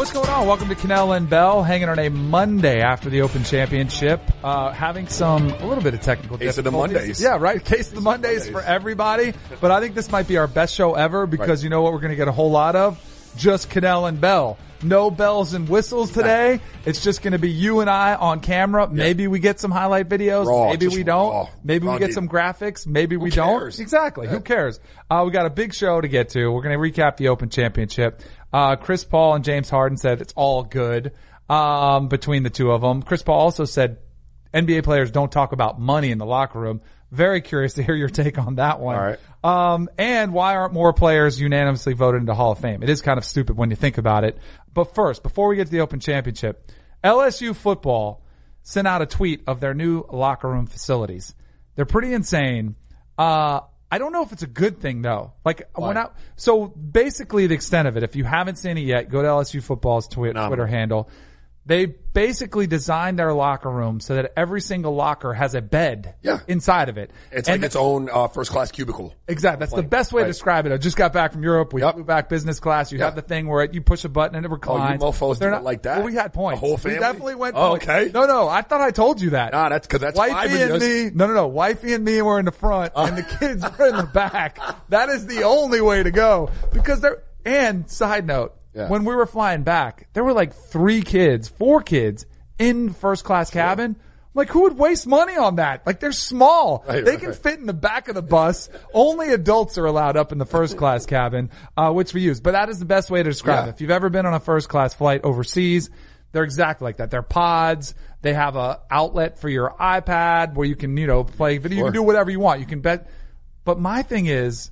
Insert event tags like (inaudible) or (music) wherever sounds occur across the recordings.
What's going on? Welcome to Kanell and Bell, hanging on a Monday after the Open Championship, uh, having some a little bit of technical Case of the. Mondays. Yeah, right. Case of the Mondays, for everybody. But I think this might be our best show ever because Right. you know what we're going to get a whole lot of? Just Kanell and Bell. No bells and whistles today. It's just going to be you and I on camera. Maybe we get some highlight videos. Raw, Maybe we don't. raw. Maybe we get deal. some graphics. Maybe we cares? don't. Exactly. Who cares? Uh, we got a big show to get to. We're going to recap the Open Championship. Uh, Chris Paul and James Harden said it's all good, um, between the two of them. Chris Paul also said NBA players don't talk about money in the locker room. Very curious to hear your take on that one. All right. Um, and why aren't more players unanimously voted into Hall of Fame? It is kind of stupid when you think about it. But first, before we get to the Open Championship, LSU football sent out a tweet of their new locker room facilities. They're pretty insane. Uh, I don't know if it's a good thing though. Like when I, so basically the extent of it, if you haven't seen it yet, go to LSU football's twi-. Twitter handle. They basically designed their locker room so that every single locker has a bed Yeah. inside of it. It's like its own uh, first class cubicle. Exactly. That's the best way to describe it. I just got back from Europe. We Yep. flew back business class. You have the thing where you push a button and it reclines. mofos They're do it like that? Well, we had points. The whole We family? definitely went. Oh, points. okay. No, no. I thought I told you that. Ah, that's 'cause that's five wifey and me. No, no, no. Wifey and me were in the front, and the (laughs) kids were in the back. That is the only way to go because they're. And side note, Yeah. when we were flying back, there were like three kids, four kids in first class cabin. Like who would waste money on that? Like they're small. Right, they right, can right. fit in the back of the bus. Only adults are allowed up in the first class cabin, uh, which we use. But that is the best way to describe Yeah. it. If you've ever been on a first class flight overseas, they're exactly like that. They're pods. They have a outlet for your iPad where you can, you know, play video. You can do whatever you want. You can bet. But my thing is,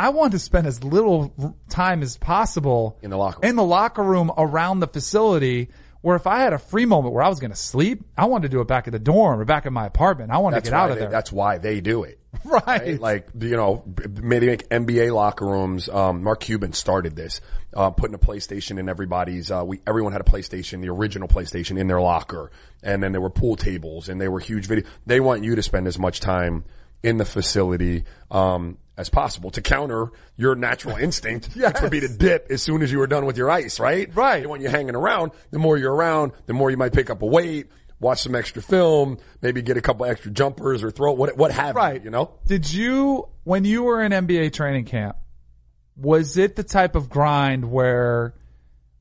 I want to spend as little time as possible In the locker room. in the locker room around the facility. Where if I had a free moment where I was going to sleep, I wanted to do it back at the dorm or back at my apartment. I wanted That's to get out of they, there. That's why they do it. (laughs) right. Right? Like, you know, maybe make NBA locker rooms. Um, Mark Cuban started this, uh, putting a PlayStation in everybody's, uh, we, everyone had a PlayStation, the original PlayStation in their locker. And then there were pool tables and they were huge video. They want you to spend as much time in the facility, um, as possible to counter your natural (laughs) instinct, which would be to dip as soon as you were done with your ice, right? Right. And when you're hanging around, the more you're around, the more you might pick up a weight, watch some extra film, maybe get a couple extra jumpers or throw, what, what have Right. you, you know? Did you, when you were in NBA training camp, was it the type of grind where,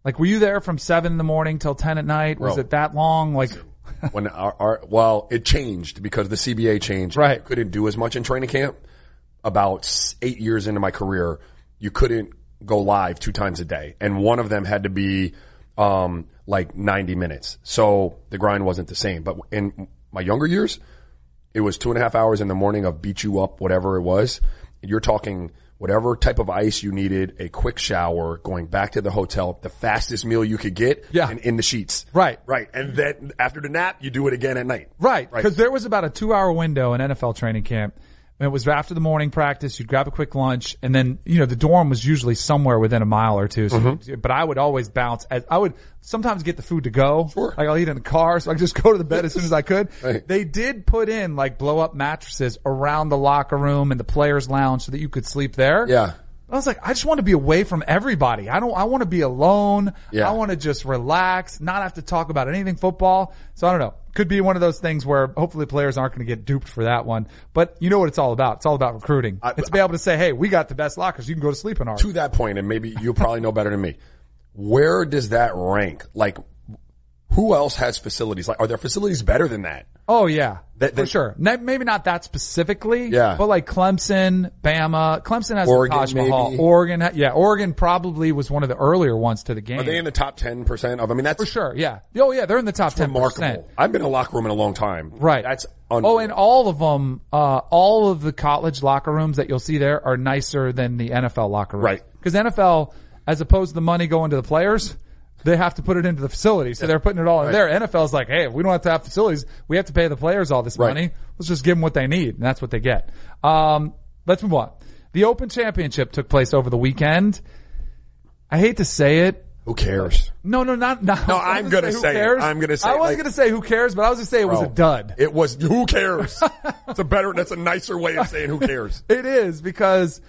like, were you there from seven in the morning till 10 at night? Was Bro. it that long? Like, (laughs) when our, our well, it changed because the CBA changed. Right. Couldn't do as much in training camp. About eight years into my career, you couldn't go live two times a day, and one of them had to be um, like ninety minutes. So the grind wasn't the same. But in my younger years, it was two and a half hours in the morning of beat you up, whatever it was. You're talking whatever type of ice you needed, a quick shower, going back to the hotel, the fastest meal you could get, Yeah. and in the sheets. Right. Right. And then after the nap, you do it again at night. Right, Right. because there was about a two-hour window in NFL training camp. It was after the morning practice. You'd grab a quick lunch, and then you know the dorm was usually somewhere within a mile or two. So, Mm-hmm. but I would always bounce. As, I would sometimes get the food to go. Sure. Like I'll eat in the car, so I could just (laughs) go to the bed as soon as I could. (laughs) Right. They did put in like blow up mattresses around the locker room and the players' lounge so that you could sleep there. Yeah. I was like, I just want to be away from everybody. I don't, I want to be alone. Yeah. I want to just relax, not have to talk about anything football. So I don't know. Could be one of those things where hopefully players aren't going to get duped for that one. But you know what it's all about. It's all about recruiting. I- it's to be able to say, hey, we got the best lockers. You can go to sleep in ours. To that point, and maybe you probably know better than me. Where does that rank? Like, who else has facilities? Like, are there facilities better than that? Oh yeah, That- for sure. Maybe not that specifically. Yeah. But like Clemson, Bama, Clemson has Oregon, the Taj Mahal. maybe. Oregon, yeah, Oregon probably was one of the earlier ones to the game. Are they in the top 10% of, I mean, that's for sure. Yeah. Oh yeah, they're in the top ten remarkable. percent. I've been in a locker room in a long time. Right. That's Oh, and all of them, uh, all of the college locker rooms that you'll see there are nicer than the NFL locker room. Right. Because NFL, as opposed to the money going to the players, they have to put it into the facility. So they're putting it all in Right. there. NFL's like, hey, if we don't have to have facilities, we have to pay the players all this Right. money. Let's just give them what they need. And that's what they get. Um, let's move on. The Open Championship took place over the weekend. I hate to say it. Who cares? No, no, not, not No, I'm gonna who say it. cares. I'm gonna say I was like- gonna say who cares, but I was gonna say it was a dud. It was, who cares? (laughs) It's a better, that's a nicer way of saying who cares. (laughs) It is because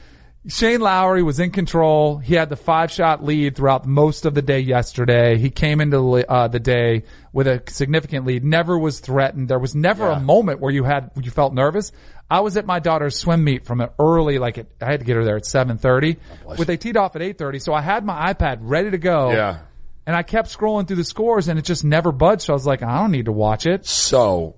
Shane Lowry was in control. He had the five shot lead throughout most of the day yesterday. He came into uh, the day with a significant lead. Never was threatened. There was never Yeah. a moment where you had you felt nervous. I was at my daughter's swim meet from an early, like it, I had to get her there at seven thirty. But they teed off at eight thirty, so I had my iPad ready to go. Yeah. And I kept scrolling through the scores, and it just never budged. So I was like, I don't need to watch it. So,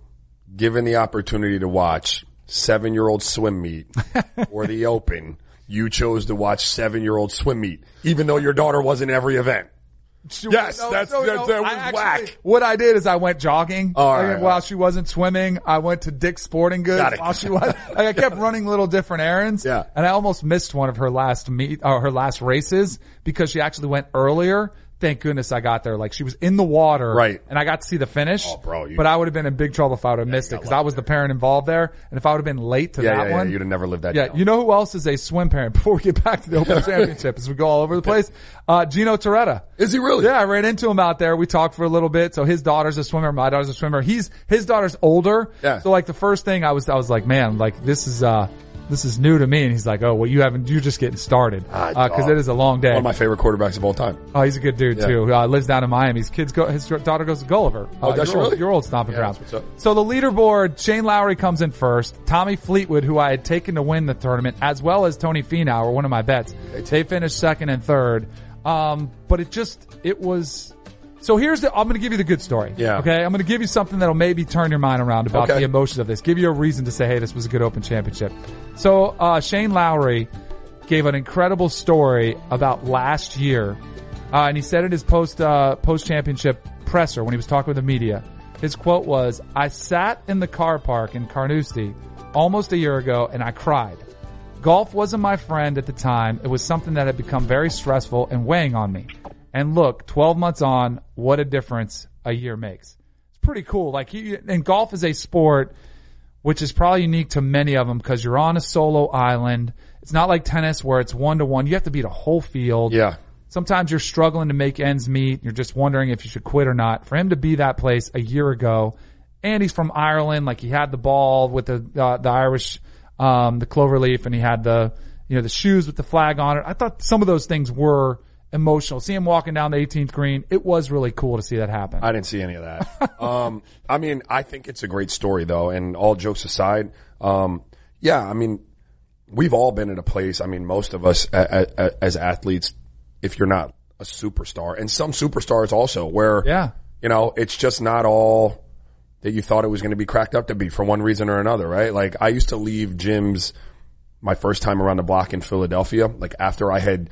given the opportunity to watch seven year old swim meet (laughs) or the open, you chose to watch seven year old swim meet, even though your daughter was in every event. Yes, that's- that- that was I whack. What I did is I went jogging Like, while right. she wasn't swimming. I went to Dick's Sporting Goods while she was. Like I kept running little different errands. Yeah. and I almost missed one of her last meet or her last races because she actually went earlier. Thank goodness I got there. Like she was in the water, Right. And I got to see the finish. Oh, bro, you- but I would have been in big trouble if I would have missed it because I was the parent involved there, and if I would have been late to Yeah, that yeah, yeah. one, You'd have never lived that yeah, down. you know who else is a swim parent? (laughs) Before we get back to the Open (laughs) Championship, as we go all over the place, uh, Gino Torretta. Is he really? Yeah, I ran into him out there. We talked for a little bit. So his daughter's a swimmer. My daughter's a swimmer. He's his daughter's older. Yeah. So like the first thing I was, I was like, man, like this is uh this is new to me. And he's like, oh well, you haven't, you're just getting started because Ah, dog. it is a long day. One of my favorite quarterbacks of all time. Oh, he's a good dude Yeah. too. Uh, lives down in Miami. His kids go. His daughter goes to Gulliver. Oh, uh, does your she old, really? Your old stomping Yeah, grounds. that's what's up. So the leaderboard: Shane Lowry comes in first. Tommy Fleetwood, who I had taken to win the tournament, as well as Tony Finau, were one of my bets. They finished second and third. Um, but it just it was. So here's the. I'm going to give you the good story. Yeah. Okay. I'm going to give you something that'll maybe turn your mind around about Okay. the emotions of this. Give you a reason to say, hey, this was a good Open Championship. So uh, Shane Lowry gave an incredible story about last year, uh, and he said in his post uh, post championship presser when he was talking with the media, his quote was, "I sat in the car park in Carnoustie almost a year ago and I cried. Golf wasn't my friend at the time. It was something that had become very stressful and weighing on me. And look, 12 months on, what a difference a year makes. It's pretty cool. Like he, and golf is a sport which is probably unique to many of them because you're on a solo island. It's not like tennis where it's one to one. You have to beat a whole field. Yeah. Sometimes you're struggling to make ends meet. You're just wondering if you should quit or not. For him to be that place a year ago, and he's from Ireland, like he had the ball with the uh, the Irish, um, the clover leaf, and he had the you know the shoes with the flag on it. I thought some of those things were emotional. See him walking down the 18th green. It was really cool to see that happen. I didn't see any of that. (laughs) um, I mean, I think it's a great story though, and all jokes aside, um, yeah, I mean, we've all been in a place. I mean, most of us a, a, a- as athletes, if you're not a superstar, and some superstars also, where Yeah. you know, it's just not all that you thought it was going to be cracked up to be for one reason or another, right? Like I used to leave gyms my first time around the block in Philadelphia, like after I had,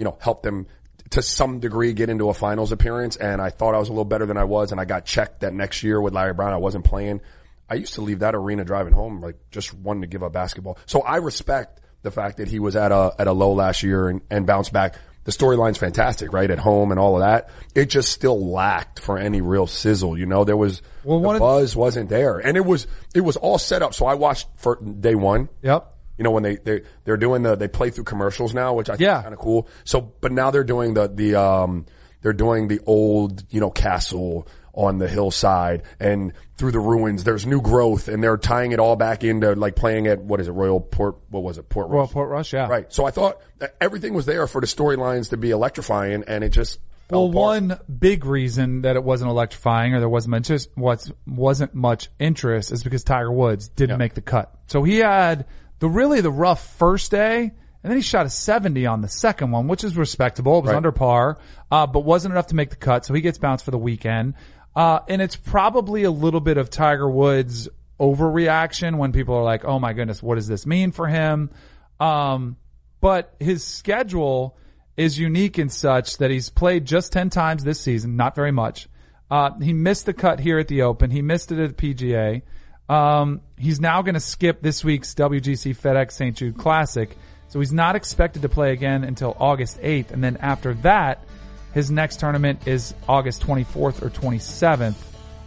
you know, helped them to some degree get into a finals appearance and I thought I was a little better than I was and I got checked that next year with Larry Brown. I wasn't playing. I used to leave that arena driving home, like just wanting to give up basketball. So I respect the fact that he was at a, at a low last year and, and bounced back. The storyline's fantastic, right? At home and all of that. It just still lacked for any real sizzle, you know? There was, Well, the buzz wasn't there and it was, it was all set up. So I watched for day one. Yep. You know, when they, they, they're doing the, they play through commercials now, which I think Yeah. is kind of cool. So, but now they're doing the, the, um, they're doing the old, you know, castle on the hillside and through the ruins, there's new growth and they're tying it all back into like playing at, what is it, Royal Port, what was it, Port Royal Rush? Portrush, yeah. Right. So I thought that everything was there for the storylines to be electrifying and it just, Well, apart. one big reason that it wasn't electrifying or there wasn't much, just what's, wasn't much interest is because Tiger Woods didn't make the cut. So he had the really the rough first day and then he shot a 70 on the second one, which is respectable. It was Right. under par, uh, but wasn't enough to make the cut. So he gets bounced for the weekend. Uh, and it's probably a little bit of Tiger Woods overreaction when people are like, oh my goodness, what does this mean for him? Um, but his schedule is unique in such that he's played just 10 times this season, not very much. Uh, he missed the cut here at the Open. He missed it at the PGA. Um, he's now going to skip this week's WGC FedEx St. Jude Classic. So he's not expected to play again until August 8th. And then after that, his next tournament is August 24th or 27th,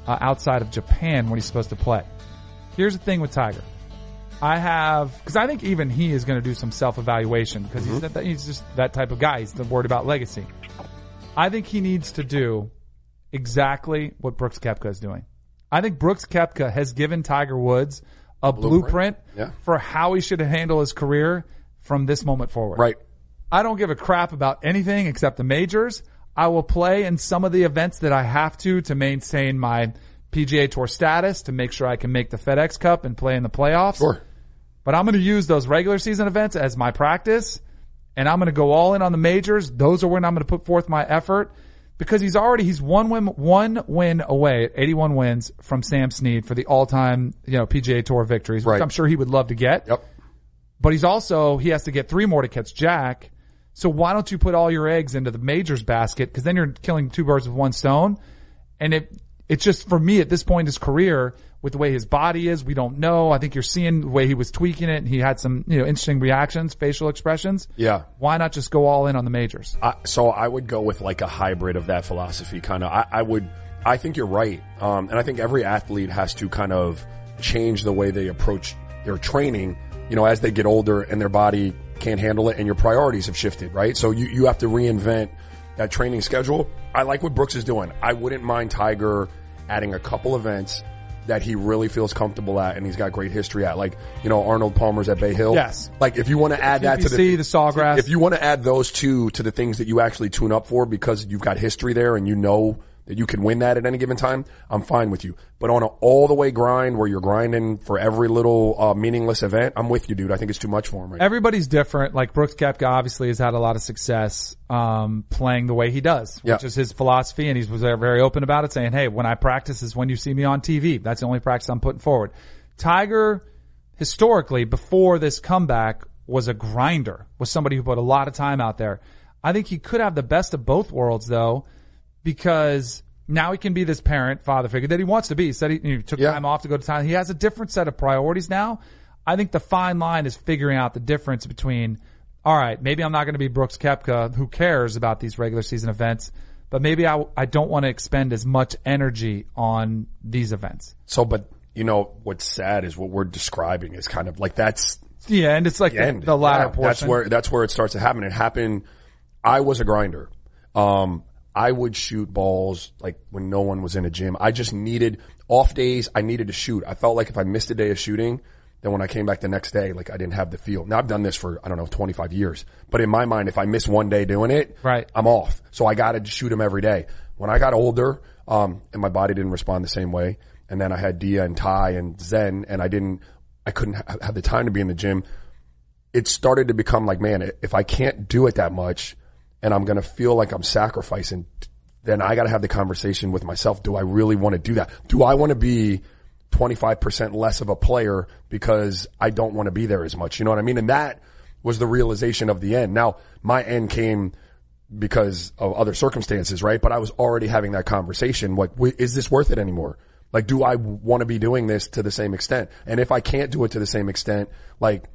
uh, outside of Japan when he's supposed to play. Here's the thing with Tiger. I have, cause I think even he is going to do some self-evaluation because he's, that, he's just that type of guy. He's worried about legacy. I think he needs to do exactly what Brooks Koepka is doing. I think Brooks Koepka has given Tiger Woods a blueprint, Yeah. for how he should handle his career from this moment forward. Right. I don't give a crap about anything except the majors. I will play in some of the events that I have to to maintain my PGA Tour status to make sure I can make the FedEx Cup and play in the playoffs. Sure. But I'm going to use those regular season events as my practice and I'm going to go all in on the majors. Those are when I'm going to put forth my effort because he's already, he's one win, one win away at 81 wins from Sam Snead for the all time, you know, PGA Tour victories, which I'm sure he would love to get Yep. but he's also he has to get three more to catch Jack. So why don't you put all your eggs into the majors basket? Because then you're killing two birds with one stone. And it it's just for me at this point in his career with the way his body is, we don't know. I think you're seeing the way he was tweaking it, and he had some you know interesting reactions, facial expressions. Yeah. Why not just go all in on the majors? I, so I would go with like a hybrid of that philosophy, kind of. I, I would. I think you're right, um, and I think every athlete has to kind of change the way they approach their training. You know, as they get older and their body can't handle it, and your priorities have shifted, right? So you you have to reinvent that training schedule. I like what Brooks is doing. I wouldn't mind Tiger adding a couple events that he really feels comfortable at and he's got great history at. Like, you know, Arnold Palmer's at Bay Hill. Yes. Like if you want to add that to the, the Sawgrass. If you want to add those two to the things that you actually tune up for because you've got history there and you know that you can win that at any given time, I'm fine with you. But on an all the way grind where you're grinding for every little uh, meaningless event, I'm with you, dude. I think it's too much for him right now. Everybody's different. Like Brooks Koepka obviously has had a lot of success um, playing the way he does, Yeah. which is his philosophy, and he was very open about it, saying, "Hey, when I practice is when you see me on TV. That's the only practice I'm putting forward." Tiger, historically, before this comeback, was a grinder, was somebody who put a lot of time out there. I think he could have the best of both worlds, though, because now he can be this parent, father figure that he wants to be. He said he, he took Yeah. time off to go to town. He has a different set of priorities now. I think the fine line is figuring out the difference between, all right, maybe I'm not going to be Brooks Koepka, who cares about these regular season events, but maybe I, I don't want to expend as much energy on these events. So, but you know, what's sad is what we're describing is kind of like that's Yeah, and it's like the the, end. the latter Yeah, portion. That's where that's where it starts to happen. It happened. I was a grinder. Um, I would shoot balls like when no one was in a gym. I just needed off days. I needed to shoot. I felt like if I missed a day of shooting, then when I came back the next day, like I didn't have the feel. Now I've done this for I don't know 25 years, but in my mind, if I miss one day doing it, Right. I'm off. So I got to shoot them every day. When I got older, um, and my body didn't respond the same way, and then I had Dia and Ty and Zen, and I didn't, I couldn't ha- have the time to be in the gym it started to become like, man, if I can't do it that much and I'm going to feel like I'm sacrificing, then I got to have the conversation with myself. Do I really want to do that? Do I want to be 25% less of a player because I don't want to be there as much? You know what I mean? And that was the realization of the end. Now my end came because of other circumstances, right? But I was already having that conversation. Like, is this worth it anymore? Like, do I want to be doing this to the same extent? And if I can't do it to the same extent, like,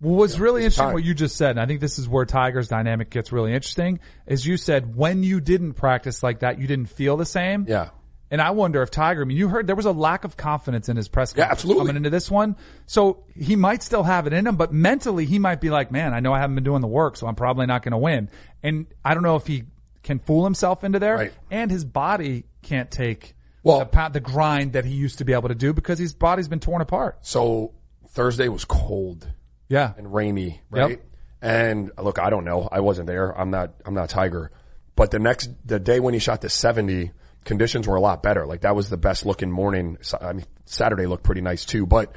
Well, what's really interesting time. what you just said, and I think this is where Tiger's dynamic gets really interesting, is you said when you didn't practice like that, you didn't feel the same. yeah. And I wonder if Tiger, I mean, you heard there was a lack of confidence in his press Yeah, absolutely. coming into this one. So he might still have it in him, but mentally he might be like, man, I know I haven't been doing the work, so I'm probably not going to win. And I don't know if he can fool himself into there Right. and his body can't take Well- the, the grind that he used to be able to do because his body's been torn apart. So Thursday was cold Yeah. and rainy, right? Yep. And look, I don't know. I wasn't there. I'm not, I'm not Tiger. But the next, the day when he shot the 70, conditions were a lot better. Like that was the best looking morning. I mean, Saturday looked pretty nice too, but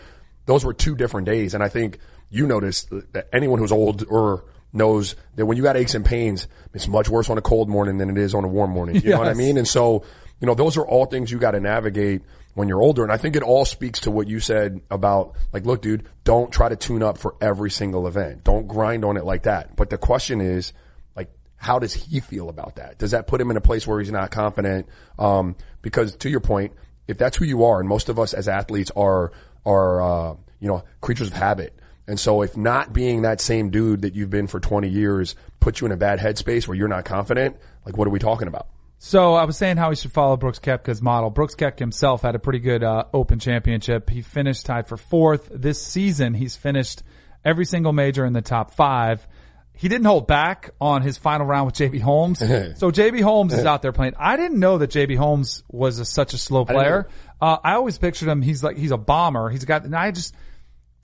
those were two different days. And I think you noticed that anyone who's old or knows that when you got aches and pains, it's much worse on a cold morning than it is on a warm morning. You know what I mean? And so, you know, those are all things you got to navigate when you're older. And I think it all speaks to what you said about like, look, dude, don't try to tune up for every single event. Don't grind on it like that. But the question is, like, how does he feel about that? Does that put him in a place where he's not confident? Um, because to your point, if that's who you are, and most of us as athletes are, are, uh, you know, creatures of habit. And so if not being that same dude that you've been for 20 years puts you in a bad headspace where you're not confident, like what are we talking about? So I was saying how he should follow Brooks Koepka's model. Brooks Koepka himself had a pretty good uh, Open Championship. He finished tied for fourth this season. He's finished every single major in the top five. He didn't hold back on his final round with JB Holmes. (laughs) so JB Holmes is out there playing. I didn't know that JB Holmes was a, such a slow player. Uh, I always pictured him. He's like he's a bomber. He's got. And I just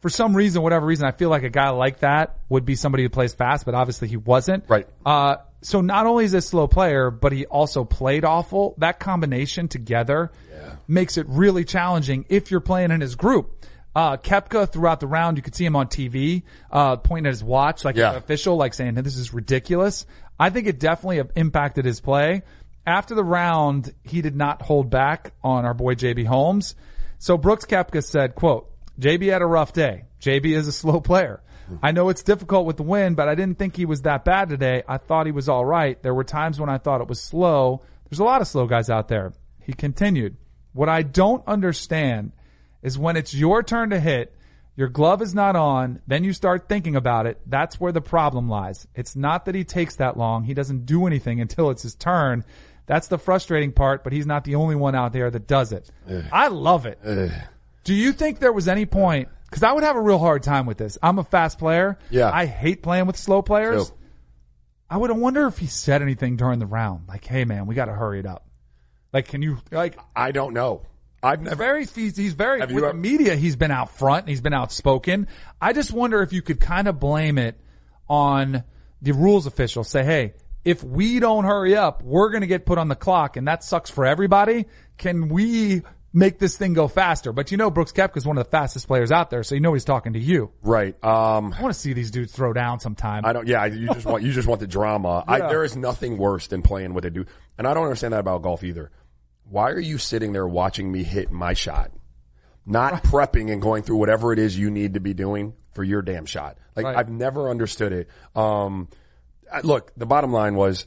for some reason, whatever reason, I feel like a guy like that would be somebody who plays fast, but obviously he wasn't. Right. Uh, so not only is a slow player, but he also played awful. That combination together makes it really challenging if you're playing in his group. Uh, Koepka throughout the round, you could see him on TV, uh, pointing at his watch like Yeah. an official, like saying, this is ridiculous. I think it definitely impacted his play. After the round, he did not hold back on our boy JB Holmes. So Brooks Koepka said, quote, JB had a rough day. JB is a slow player. Hmm. I know it's difficult with the wind, but I didn't think he was that bad today. I thought he was all right. There were times when I thought it was slow. There's a lot of slow guys out there. He continued, what I don't understand is when it's your turn to hit, your glove is not on, then you start thinking about it. That's where the problem lies. It's not that he takes that long. He doesn't do anything until it's his turn. That's the frustrating part, but he's not the only one out there that does it. Eh. I love it. Eh. Do you think there was any point? Because I would have a real hard time with this. I'm a fast player. Yeah. I hate playing with slow players. Too. I would wonder if he said anything during the round, like, "Hey, man, we got to hurry it up." Like, can you like? I don't know. I've never. very he's, he's very with you the media he's been out front and he's been outspoken i just wonder if you could kind of blame it on the rules officials say hey if we don't hurry up we're going to get put on the clock and that sucks for everybody can we make this thing go faster but you know brooks Koepka is one of the fastest players out there so you know he's talking to you Right. Um, i want to see these dudes throw down sometime I don't. Yeah, you just want you just want the drama. Yeah. I, there is nothing worse than playing with a dude, and I don't understand that about golf either. Why are you sitting there watching me hit my shot, not prepping and going through whatever it is you need to be doing for your damn shot? Like Right. I've never understood it. Um, look, the bottom line was.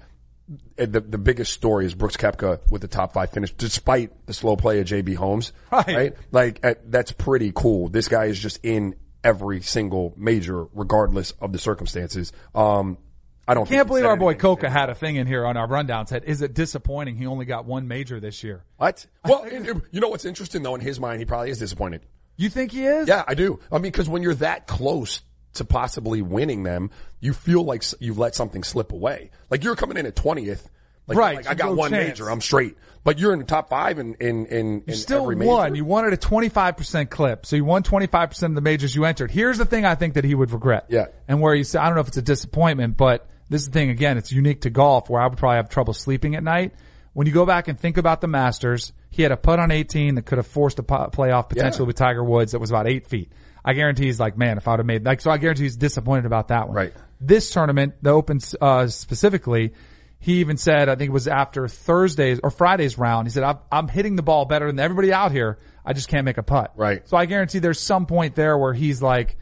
Uh, The, the biggest story is Brooks Koepka with the top five finish, despite the slow play of JB Holmes. Right. Like uh, that's pretty cool. This guy is just in every single major, regardless of the circumstances. Um, I don't think can't believe our boy. Coca had a thing in here on our rundown said, is it disappointing he only got one major this year? What? Well, you know what's interesting though? In his mind, he probably is disappointed. You think he is? Yeah, I do. I mean, because when you're that close to possibly winning them, you feel like you've let something slip away. Like you're coming in at twentieth. Like, Right, Like I got no one chance. major. I'm straight. But you're in the top five in in in, in still won. You won at a 25% clip. So you won 25% of the majors you entered. Here's the thing I think that he would regret. Yeah. And where you say, I don't know if it's a disappointment, but this is the thing again, it's unique to golf where I would probably have trouble sleeping at night. When you go back and think about the Masters, he had a putt on 18 that could have forced a playoff potentially Yeah. with Tiger Woods that was about eight feet. I guarantee he's like, man, if I would have made, like, so I guarantee he's disappointed about that one. Right. This tournament, the Open, uh, specifically, he even said, I think it was after Thursday's or Friday's round, he said, I'm, I'm hitting the ball better than everybody out here. I just can't make a putt. Right. So I guarantee there's some point there where he's like,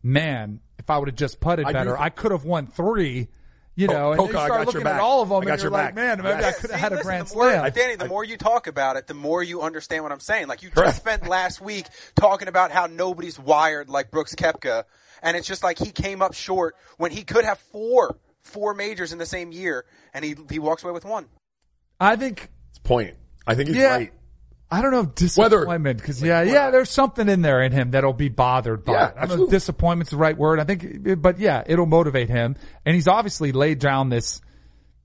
man, if I would have just putted I better, think- I could have won three. You Co- know, and oh, then Coca, you I start got looking at all of them I and got you're your like, back. man, maybe Yes. I could have had a grand the more, slam. Danny, the more you talk about it, the more you understand what I'm saying. Like you just Correct. spent last week talking about how nobody's wired like Brooks Koepka, and it's just like he came up short when he could have four, four majors in the same year, and he he walks away with one. I think, It's point. I think he's yeah, right. I don't know disappointment because yeah, yeah, there's something in there in him that'll be bothered by. Yeah, it. I don't know if disappointment's the right word. I think, but yeah, it'll motivate him, and he's obviously laid down this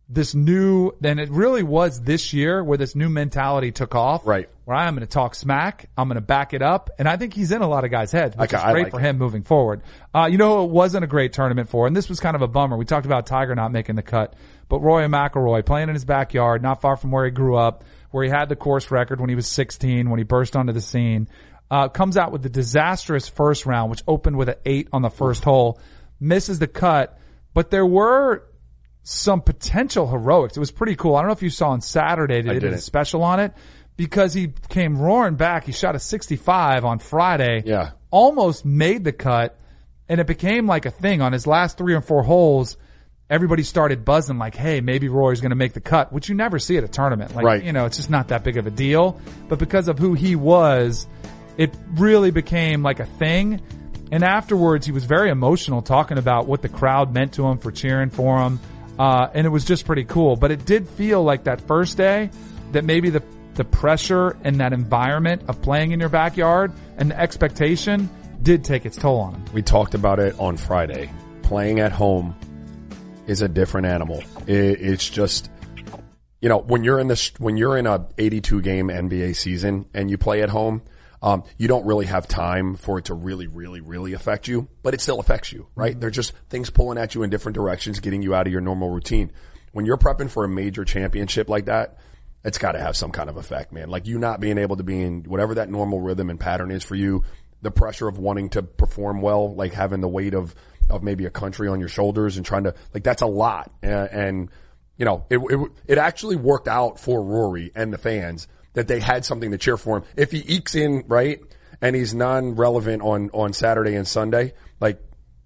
this new. Then it really was this year where this new mentality took off. Right. Where I am going to talk smack, I'm going to back it up, and I think he's in a lot of guys' heads, which I is great like for it. him moving forward. Uh, you know, it wasn't a great tournament for, and this was kind of a bummer. We talked about Tiger not making the cut, but Rory McIlroy playing in his backyard, not far from where he grew up, where he had the course record when he was 16, when he burst onto the scene, uh, comes out with the disastrous first round, which opened with an eight on the first hole, misses the cut, but there were some potential heroics. It was pretty cool. I don't know if you saw on Saturday they did a special on it because he came roaring back. He shot a 65 on Friday. Yeah. Almost made the cut and it became like a thing on his last three or four holes. Everybody started buzzing like, Hey, maybe Rory's going to make the cut, which you never see at a tournament. Like, Right. you know, it's just not that big of a deal, but because of who he was, it really became like a thing. And afterwards, he was very emotional talking about what the crowd meant to him for cheering for him. Uh, and it was just pretty cool. But it did feel like that first day that maybe the, the pressure and that environment of playing in your backyard and the expectation did take its toll on him. We talked about it on Friday. Playing at home is a different animal. It, it's just, you know, when you're in this, when you're in a 82 game NBA season and you play at home, um, you don't really have time for it to really, really, really affect you, but it still affects you, right? Mm-hmm. They're just things pulling at you in different directions, getting you out of your normal routine. When you're prepping for a major championship like that, it's got to have some kind of effect, man. Like you not being able to be in whatever that normal rhythm and pattern is for you, the pressure of wanting to perform well, like having the weight of, of maybe a country on your shoulders and trying to, like that's a lot. And, and you know, it, it, it actually worked out for Rory and the fans that they had something to cheer for him. If he ekes in, right, and he's non-relevant on, on Saturday and Sunday, like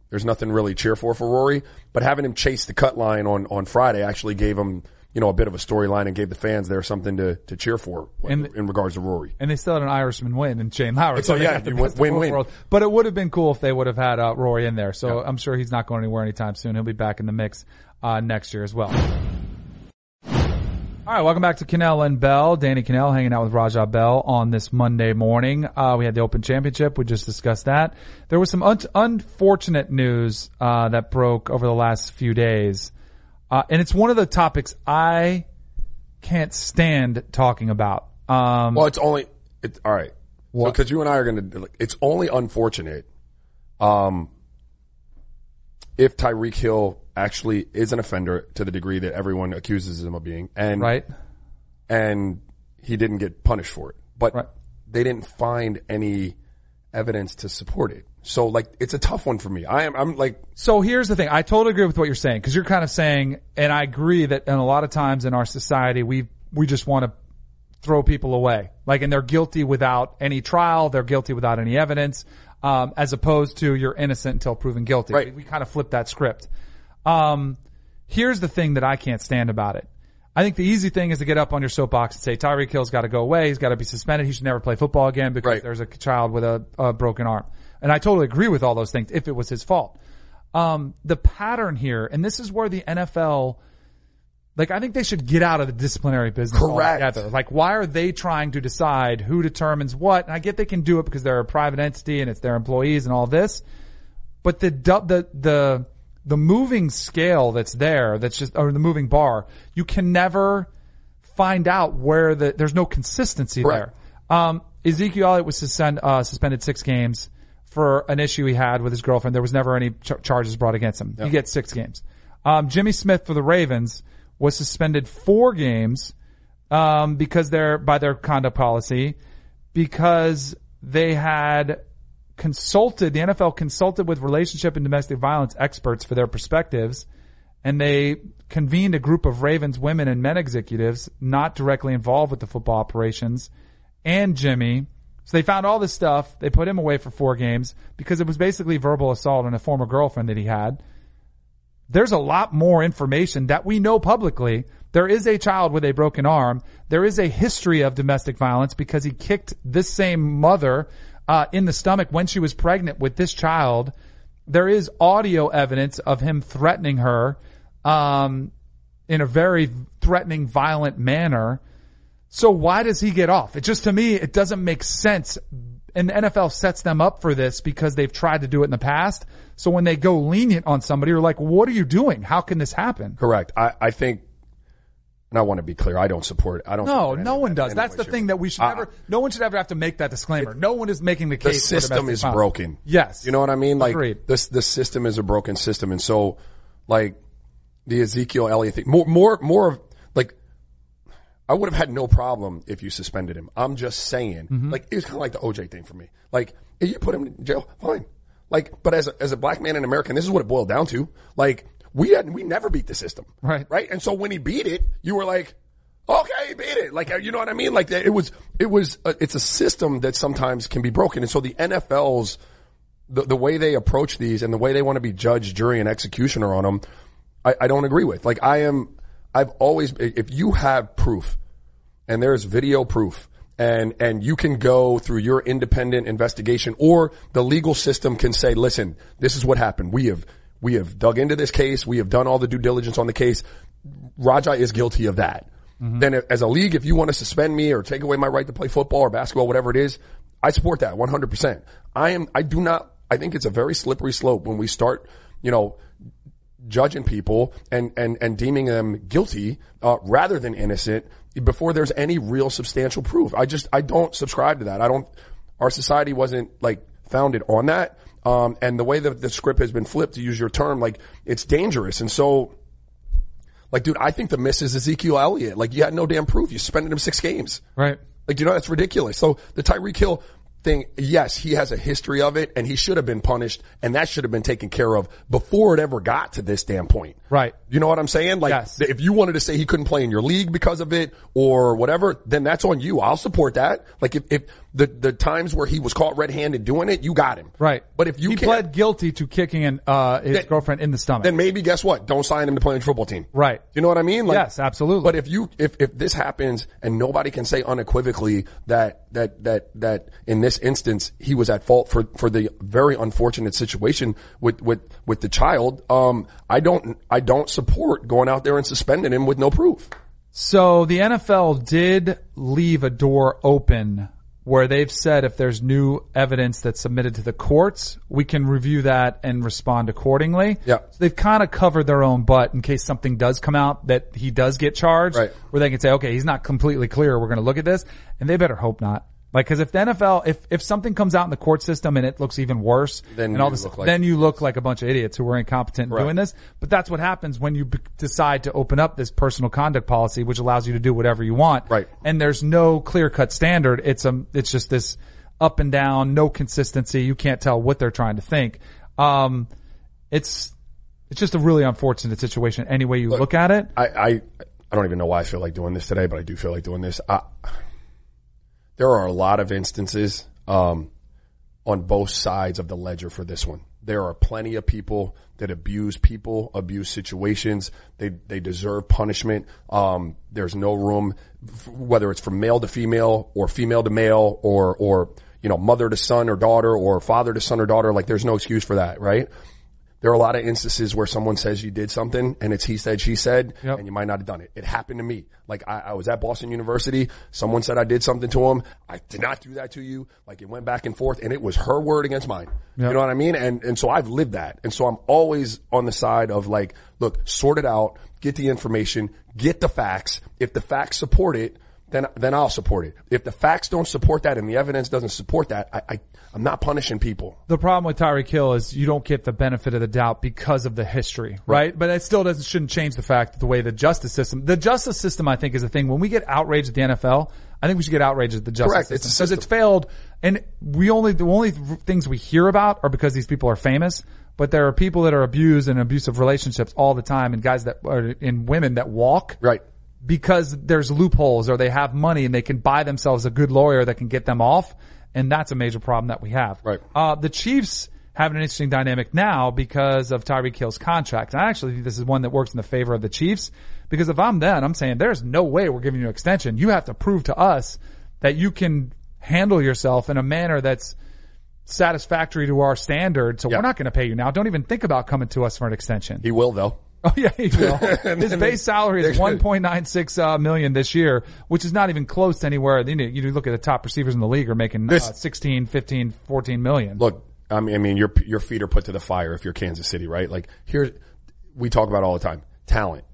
there's nothing really cheer for for Rory, but having him chase the cut line on, on Friday actually gave him, you know, a bit of a storyline and gave the fans there something to, to cheer for in, in regards to Rory. And they still had an Irishman win and Shane Lowry. So, they yeah, you win- win-win. worlds. But it would have been cool if they would have had uh, Rory in there. So I'm sure he's not going anywhere anytime soon. He'll be back in the mix uh, next year as well. All right, welcome back to Kanell and Bell. Danny Kanell hanging out with Raja Bell on this Monday morning. Uh, we had the Open Championship. We just discussed that. There was some un- unfortunate news uh, that broke over the last few days, uh, and it's one of the topics I can't stand talking about. Um, Well, it's only, it's, all right. So, cause you and I are going to, it's only unfortunate, um, if Tyreek Hill actually is an offender to the degree that everyone accuses him of being. And, right? and he didn't get punished for it. But Right. they didn't find any evidence to support it. So like, it's a tough one for me. I am, I'm like, So here's the thing. I totally agree with what you're saying because you're kind of saying, and I agree that in a lot of times in our society, we, we just want to throw people away. Like, and they're guilty without any trial. They're guilty without any evidence. Um, as opposed to you're innocent until proven guilty. Right. We, we kind of flip that script. Um, here's the thing that I can't stand about it. I think the easy thing is to get up on your soapbox and say Tyreek Hill's got to go away. He's got to be suspended. He should never play football again because Right. there's a child with a, a broken arm. And I totally agree with all those things if it was his fault. Um, the pattern here, and this is where the NFL, like, I think they should get out of the disciplinary business Correct. altogether. Like, why are they trying to decide who determines what? And I get they can do it because they're a private entity and it's their employees and all this. But the the the the moving scale that's there, that's just or the moving bar, you can never find out where the there's no consistency Correct. there. Um, Ezekiel Elliott was suspend, uh, suspended six games for an issue he had with his girlfriend. There was never any ch- charges brought against him. He gets six games. Um, Jimmy Smith for the Ravens was suspended four games um, because they're by their conduct policy because they had consulted the NFL consulted with relationship and domestic violence experts for their perspectives and they convened a group of Ravens women and men executives not directly involved with the football operations and Jimmy. So they found all this stuff. They put him away for four games because it was basically verbal assault on a former girlfriend that he had. There's a lot more information that we know publicly. There is a child with a broken arm. There is a history of domestic violence because he kicked this same mother uh, in the stomach when she was pregnant with this child. There is audio evidence of him threatening her um, in a very threatening, violent manner. So why does he get off? It just to me, it doesn't make sense. And the NFL sets them up for this because they've tried to do it in the past. So when they go lenient on somebody, you're like, what are you doing? How can this happen? correct. I, I think, and I want to be clear, I don't support, I don't No, no one does. That's the thing that we should Uh, never, no one should ever have to make that disclaimer. No one is making the the case. for system is violence. broken. Yes. You know what I mean? Like Agreed. this, the system is a broken system. And so like the Ezekiel Elliott thing, more, more, more of I would have had no problem if you suspended him. I'm just saying, Mm-hmm. like, it was kind of like the OJ thing for me. Like, if you put him in jail, fine. Like, but as a, as a black man in America, and this is what it boiled down to. Like, we had, we never beat the system. Right. Right. And so when he beat it, you were like, okay, he beat it. Like, you know what I mean? Like, it was, it was, uh, it's a system that sometimes can be broken. And so the NFL's, the, the way they approach these and the way they want to be judge, jury, and executioner on them, I, I don't agree with. Like, I am, I've always, if you have proof and there's video proof and, and you can go through your independent investigation or the legal system can say, listen, this is what happened. We have, we have dug into this case. We have done all the due diligence on the case. Raja is guilty of that. Then as a league, if you want to suspend me or take away my right to play football or basketball, whatever it is, I support that 100%. I am, I do not, I think it's a very slippery slope when we start, you know, judging people and, and, and deeming them guilty, uh, rather than innocent before there's any real substantial proof. I just, I don't subscribe to that. I don't, Our society wasn't like founded on that. Um, and the way that the script has been flipped, to use your term, like it's dangerous. And so, like, dude, I think the miss is Ezekiel Elliott. Like, you had no damn proof. You suspended him six games. Right. Like, you know, that's ridiculous. So the Tyreek Hill thing, yes, he has a history of it and he should have been punished and that should have been taken care of before it ever got to this damn point. Right. You know what I'm saying? Like, Yes. if you wanted to say he couldn't play in your league because of it or whatever, then that's on you. I'll support that. Like, if, if the, the times where he was caught red-handed doing it, you got him. Right. But if you he pled guilty to kicking an, uh, his Then- girlfriend in the stomach. then maybe guess what? Don't sign him to play on your football team. Right. You know what I mean? Like, Yes, absolutely. But if you if if this happens and nobody can say unequivocally that that that that in this instance he was at fault for for the very unfortunate situation with with with the child, um, I don't I don't support going out there and suspending him with no proof. So the NFL did leave a door open where they've said if there's new evidence that's submitted to the courts, we can review that and respond accordingly. Yeah. So they've kind of covered their own butt in case something does come out that he does get charged, Right. where they can say, okay, he's not completely clear. We're going to look at this, and they better hope not. Like, cause if the NFL, if, if something comes out in the court system and it looks even worse, Then and all you this, look like- then you look like a bunch of idiots who were incompetent Right. doing this. But that's what happens when you b- decide to open up this personal conduct policy, which allows you to do whatever you want. Right. And there's no clear cut standard. It's um, it's just this up and down, no consistency. You can't tell what they're trying to think. Um, it's, it's just a really unfortunate situation any way you look, at it. I, I I don't even know why I feel like doing this today, but I do feel like doing this. I, there are a lot of instances um, on both sides of the ledger for this one. There are plenty of people that abuse people, abuse situations. They they deserve punishment. Um, there's no room, whether it's from male to female or female to male or or you know mother to son or daughter or father to son or daughter. Like there's no excuse for that, right? There are a lot of instances where someone says you did something and it's he said, she said, Yep. and you might not have done it. It happened to me. Like I, I was at Boston University. Someone said I did something to him. I did not do that to you. Like it went back and forth and it was her word against mine. You know what I mean? And, and so I've lived that. And so I'm always on the side of like, look, sort it out, get the information, get the facts. If the facts support it, then, then I'll support it. If the facts don't support that and the evidence doesn't support that, I, I, I'm not punishing people. The problem with Tyreek Hill is you don't get the benefit of the doubt because of the history, right? But it still doesn't shouldn't change the fact that the way the justice system, the justice system, I think, is a thing. When we get outraged at the NFL, I think we should get outraged at the justice Correct. system It's because it's failed, and we only the only things we hear about are because these people are famous. But there are people that are abused in abusive relationships all the time, and guys that are in women that walk Right. because there's loopholes or they have money and they can buy themselves a good lawyer that can get them off. And that's a major problem that we have. Right. Uh, the Chiefs have an interesting dynamic now because of Tyreek Hill's contract. I actually think this is one that works in the favor of the Chiefs because if I'm them, I'm saying there's no way we're giving you an extension. You have to prove to us that you can handle yourself in a manner that's satisfactory to our standards. So Yeah. we're not going to pay you now. Don't even think about coming to us for an extension. He will though. (laughs) Oh yeah, he (laughs) will. His base salary is one point nine six uh, million this year, which is not even close to anywhere. You, know, you look at the top receivers in the league are making uh, 16, 15, 14 million. look, I mean, I mean, your your feet are put to the fire if you're Kansas City, right? Like here, we talk about all the time talent.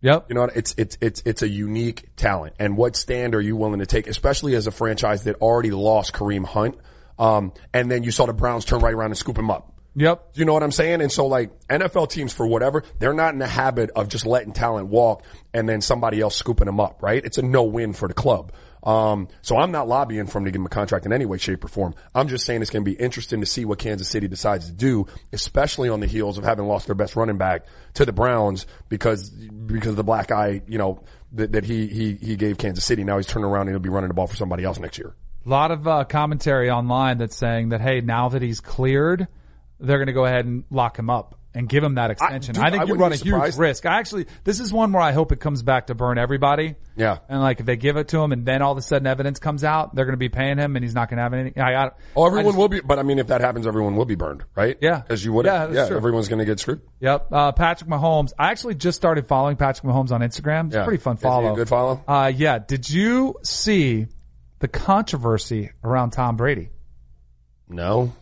Yep. You know, what? it's it's it's it's a unique talent, and what stand are you willing to take, especially as a franchise that already lost Kareem Hunt, um, and then you saw the Browns turn right around and scoop him up. Yep. You know what I'm saying? And so like NFL teams for whatever, they're not in the habit of just letting talent walk and then somebody else scooping them up, right? It's a no win for the club. Um, so I'm not lobbying for him to give him a contract in any way, shape or form. I'm just saying it's going to be interesting to see what Kansas City decides to do, especially on the heels of having lost their best running back to the Browns because, because of the black eye, you know, that, that he, he, he gave Kansas City. Now he's turning around and he'll be running the ball for somebody else next year. A lot of uh, commentary online that's saying that hey, now that he's cleared, they're going to go ahead and lock him up and give him that extension. I, dude, think I you run a huge risk. I actually, this is one where I hope it comes back to burn everybody. Yeah. And like if they give it to him and then all of a sudden evidence comes out, they're going to be paying him and he's not going to have any. I, I, Oh, everyone just- will be, but I mean, if that happens, everyone will be burned, right? Yeah. Because you would, Yeah, yeah, true. everyone's going to get screwed. Yep. Uh, Patrick Mahomes. I actually just started following Patrick Mahomes on Instagram. It's a Yeah. pretty fun a follow. good follow? Uh, yeah. Did you see the controversy around Tom Brady? No.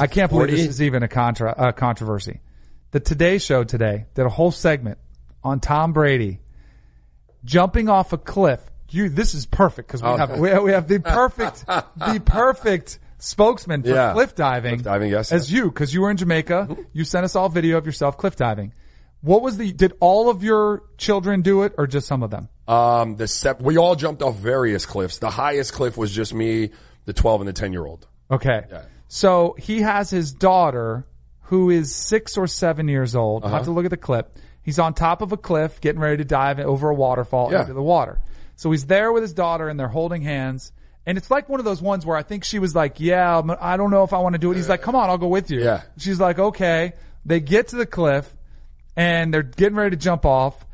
I can't believe this is even a contra, uh, controversy. The Today Show today did a whole segment on Tom Brady jumping off a cliff you, this is perfect because we Oh. have, we, we have the perfect, (laughs) the perfect spokesman for Yeah. cliff diving. Cliff diving, yes. As you, cause you were in Jamaica. You sent us all video of yourself cliff diving. What was the, did all of your children do it or just some of them? Um, the sep- we all jumped off various cliffs. The highest cliff was just me, the 12 and the 10 year old. Okay. Yeah. So he has his daughter who is six or seven years old. I'll Uh-huh. have to look at the clip. He's on top of a cliff getting ready to dive over a waterfall Yeah. into the water. So he's there with his daughter and they're holding hands. And it's like one of those ones where I think she was like, yeah, I don't know if I want to do it. He's like, come on, I'll go with you. Yeah. She's like, okay. They get to the cliff and they're getting ready to jump off.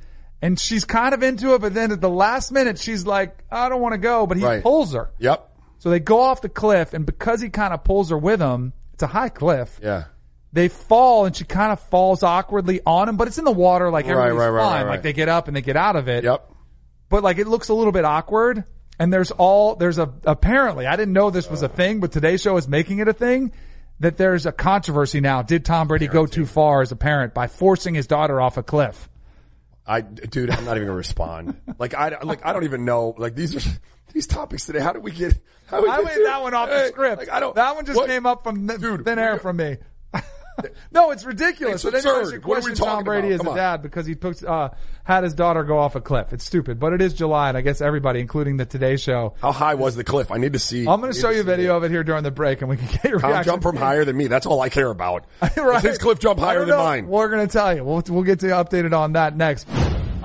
And she's kind of into it, but then at the last minute, she's like, I don't want to go, but he Right. pulls her. Yep. So they go off the cliff, and because he kind of pulls her with him, it's a high cliff. Yeah. They fall, and she kind of falls awkwardly on him, but it's in the water, like everybody's right, right, right. Like they get up and they get out of it. Yep. But like it looks a little bit awkward. And there's all there's a apparently I didn't know this was a uh. thing, but today's show is making it a thing. That there's a controversy now. Did Tom Brady go too far as a parent by forcing his daughter off a cliff? I, dude, I'm not even gonna respond. Like I, like I don't even know. Like these are these topics today. How did we get? How did I get made that one off the script. Like, I don't. that one just what? came up from Dude, thin air from me. (laughs) no, it's ridiculous. It's but anybody absurd. should What are we question Tom Brady as a dad because he took, uh, had his daughter go off a cliff. It's stupid, but it is July, and I guess everybody, including the Today Show. How high was the cliff? I need to see. I'm going to show you a video it. of it here during the break, and we can get your Tom reaction. jump from higher than me. That's all I care about. (laughs) right. His cliff jump higher than mine? We're going to tell you. We'll, we'll get to you updated on that next.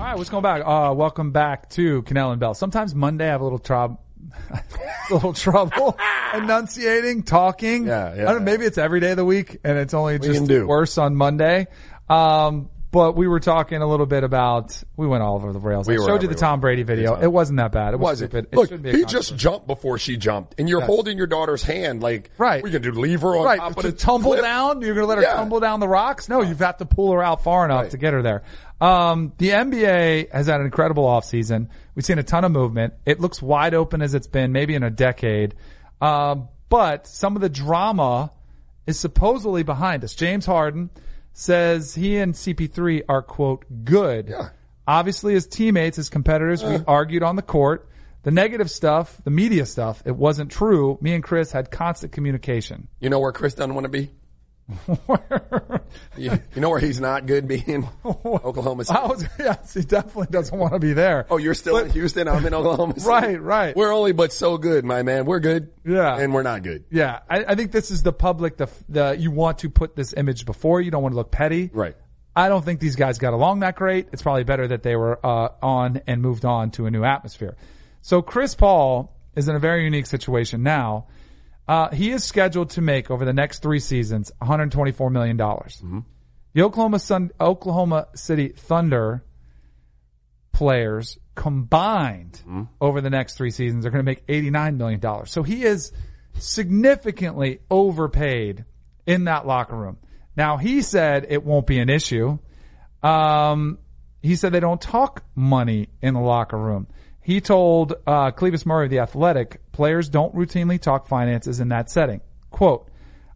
All right, what's going go back. Uh, welcome back to Kanell and Bell. Sometimes Monday I have a little trouble. (laughs) a little trouble (laughs) enunciating, talking. Yeah, yeah, I don't know, maybe it's every day of the week and it's only can just worse on Monday. Um, but we were talking a little bit about, we went all over the rails. We I showed you the. Tom Brady video. It wasn't that bad. It was Was it? stupid. It Look, shouldn't be a he just jumped before she jumped, and you're holding your daughter's hand. Like, Right. We can do leave her on right, top of to tumble cliff. down. You're going to let her Yeah. tumble down the rocks? No, you've got to pull her out far enough Right. to get her there. Um, the NBA has had an incredible offseason. We've seen a ton of movement. It looks wide open as it's been maybe in a decade. Um, but some of the drama is supposedly behind us. James Harden says he and CP3 are quote good. Yeah. Obviously, as teammates, as competitors, we argued on the court. The negative stuff, the media stuff, it wasn't true. Me and Chris had constant communication. You know where Chris doesn't want to be? (laughs) You, you know where he's not good being? (laughs) Oklahoma City. I was, yes, he definitely doesn't want to be there. Oh, you're still in Houston. I'm in Oklahoma (laughs) City. Right, right. We're only but so good, my man. We're good. Yeah. And we're not good. Yeah, I, I think this is the public. The the you want to put this image before you don't want to look petty. Right. I don't think these guys got along that great. It's probably better that they were uh, on and moved on to a new atmosphere. So Chris Paul is in a very unique situation now. Uh, he is scheduled to make over the next three seasons 124 million dollars. The Oklahoma Sun, Oklahoma City Thunder players combined over the next three seasons are going to make 89 million dollars. So he is significantly overpaid in that locker room. Now he said it won't be an issue. Um, he said they don't talk money in the locker room. He told uh, Clevis Murray of the Athletic, players don't routinely talk finances in that setting. Quote,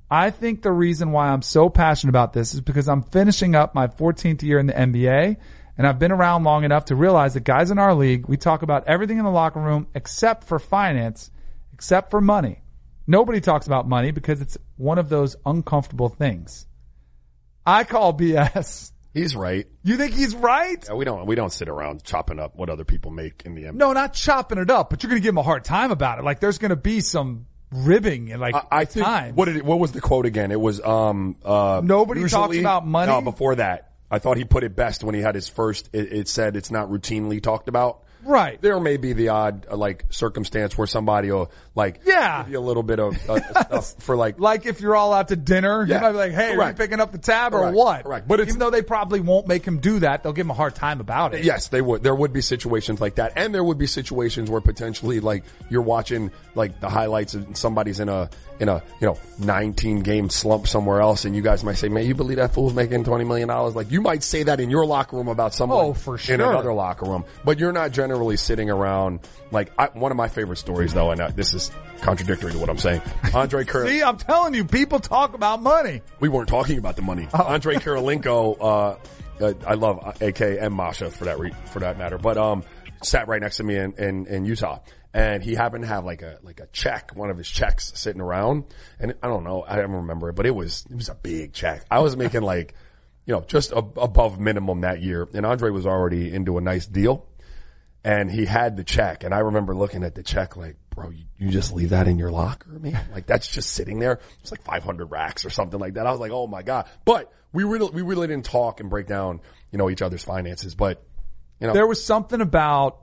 I think the reason why I'm so passionate about this is because I'm finishing up my 14th year in the NBA and I've been around long enough to realize that guys in our league, we talk about everything in the locker room except for finance, except for money. Nobody talks about money because it's one of those uncomfortable things. I call BS. He's right. You think he's right? Yeah, we don't we don't sit around chopping up what other people make in the NBA. No, not chopping it up, but you're going to give him a hard time about it. Like there's going to be some ribbing and like I, I think time. what did it, what was the quote again? It was um uh Nobody talks about money? No, before that, I thought he put it best when he had his first. It, it said it's not routinely talked about. Right. There may be the odd uh, like circumstance where somebody will like Yeah. give you a little bit of uh, (laughs) stuff for like Like if you're all out to dinner, Yeah. you might be like, "Hey, are you picking up the tab or Correct. what?" Right. But it's- even though they probably won't make him do that, they'll give him a hard time about it. Yes, they would. There would be situations like that, and there would be situations where potentially, like you're watching like the highlights, and somebody's in a in a you know 19 game slump somewhere else, and you guys might say, "Man, you believe that fool's making 20 million dollars?" Like you might say that in your locker room about someone Oh, for in another locker room, but you're not generally sitting around. Like I, one of my favorite stories, though, and uh, this is contradictory to what I'm saying. Andre (laughs) Kerr. See, I'm telling you, people talk about money. we weren't talking about the money. Oh. Andre (laughs) Kirilenko, uh, uh, I love AK and Masha for that re- for that matter. But um, sat right next to me in, in, in Utah. And he happened to have like a, like a check, one of his checks sitting around. And I don't know, I don't remember it, but it was, it was a big check. I was making like, you know, just ab- above minimum that year. And Andre was already into a nice deal and he had the check. And I remember looking at the check like, bro, you, you just leave that in your locker, man? Like that's just sitting there. It's like 500 racks or something like that. I was like, oh my God. But we really, we really didn't talk and break down, you know, each other's finances. But, you know, There was something about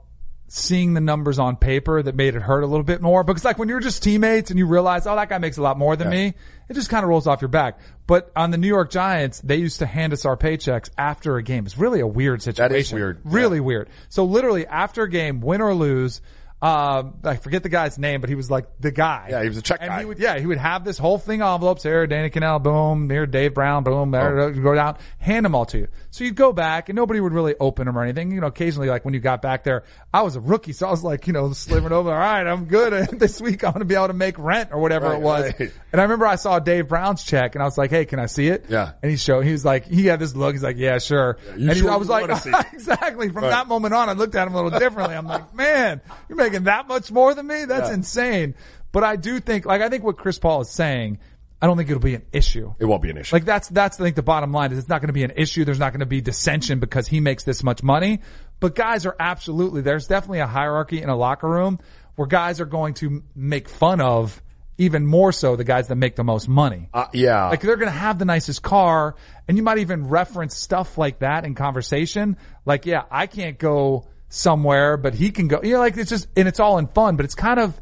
seeing the numbers on paper that made it hurt a little bit more because like when you're just teammates and you realize, oh, that guy makes a lot more than me, it just kind of rolls off your back. But on the New York Giants, they used to hand us our paychecks after a game. It's really a weird situation. That is weird. Really weird. So literally after a game, win or lose, um, I forget the guy's name, but he was like the guy. Yeah, he was a check and guy. He would, yeah, he would have this whole thing envelopes here, Danny Kanell, boom, here, Dave Brown, boom, there, Oh. go down, hand them all to you. So you'd go back and nobody would really open them or anything. You know, occasionally like when you got back there, I was a rookie, so I was like, you know, slivering over, all right, I'm good. (laughs) this week I'm going to be able to make rent or whatever Right, it was. right. And I remember I saw Dave Brown's check and I was like, hey, can I see it? Yeah. And he showed, he was like, he had this look, he's like, yeah, sure. you and he, I was like, wanna see it? (laughs) exactly. From Right. that moment on, I looked at him a little differently. I'm like, man, you're making that much more than me? That's Yeah. insane. But I do think, like, I think what Chris Paul is saying, I don't think it'll be an issue. it won't be an issue. Like that's, that's, I think the bottom line is it's not going to be an issue. There's not going to be dissension because he makes this much money. But guys are absolutely, there's definitely a hierarchy in a locker room where guys are going to make fun of even more so the guys that make the most money. uh, yeah. Like they're going to have the nicest car and you might even reference stuff like that in conversation. Like, yeah, I can't go somewhere, but he can go, you know, like it's just, and it's all in fun, but it's kind of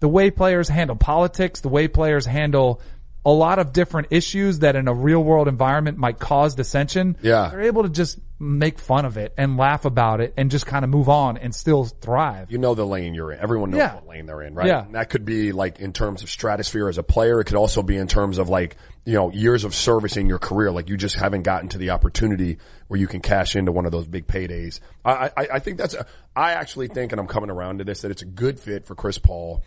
the way players handle politics, the way players handle a lot of different issues that in a real world environment might cause dissension. Yeah. They're able to just make fun of it and laugh about it and just kind of move on and still thrive. you know the lane you're in. Everyone knows Yeah. what lane they're in, right? Yeah. And that could be like in terms of stratosphere as a player. It could also be in terms of like, you know, years of service in your career. Like you just haven't gotten to the opportunity where you can cash into one of those big paydays. I, I, I think that's, a, I actually think, and I'm coming around to this, that it's a good fit for Chris Paul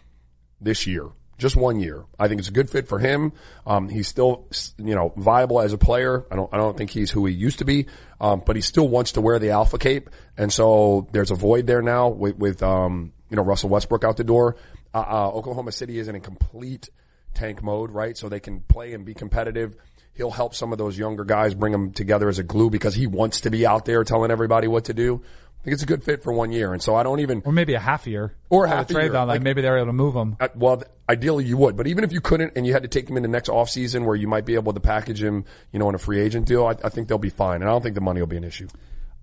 this year. Just one year. I think it's a good fit for him. Um, he's still, you know, viable as a player. I don't, I don't think he's who he used to be. Um, but he still wants to wear the alpha cape. And so there's a void there now with, with, um, you know, Russell Westbrook out the door. Uh, uh, Oklahoma City is in a complete tank mode, right? So they can play and be competitive. He'll help some of those younger guys bring them together as a glue because he wants to be out there telling everybody what to do. I think it's a good fit for one year. And so I don't even, Or maybe a half year. Or half a trade year. down, like, Like- maybe they're able to move him. uh, well, ideally you would, but even if you couldn't and you had to take him in the next offseason where you might be able to package him, you know, in a free agent deal, I, I think they'll be fine. And I don't think the money will be an issue.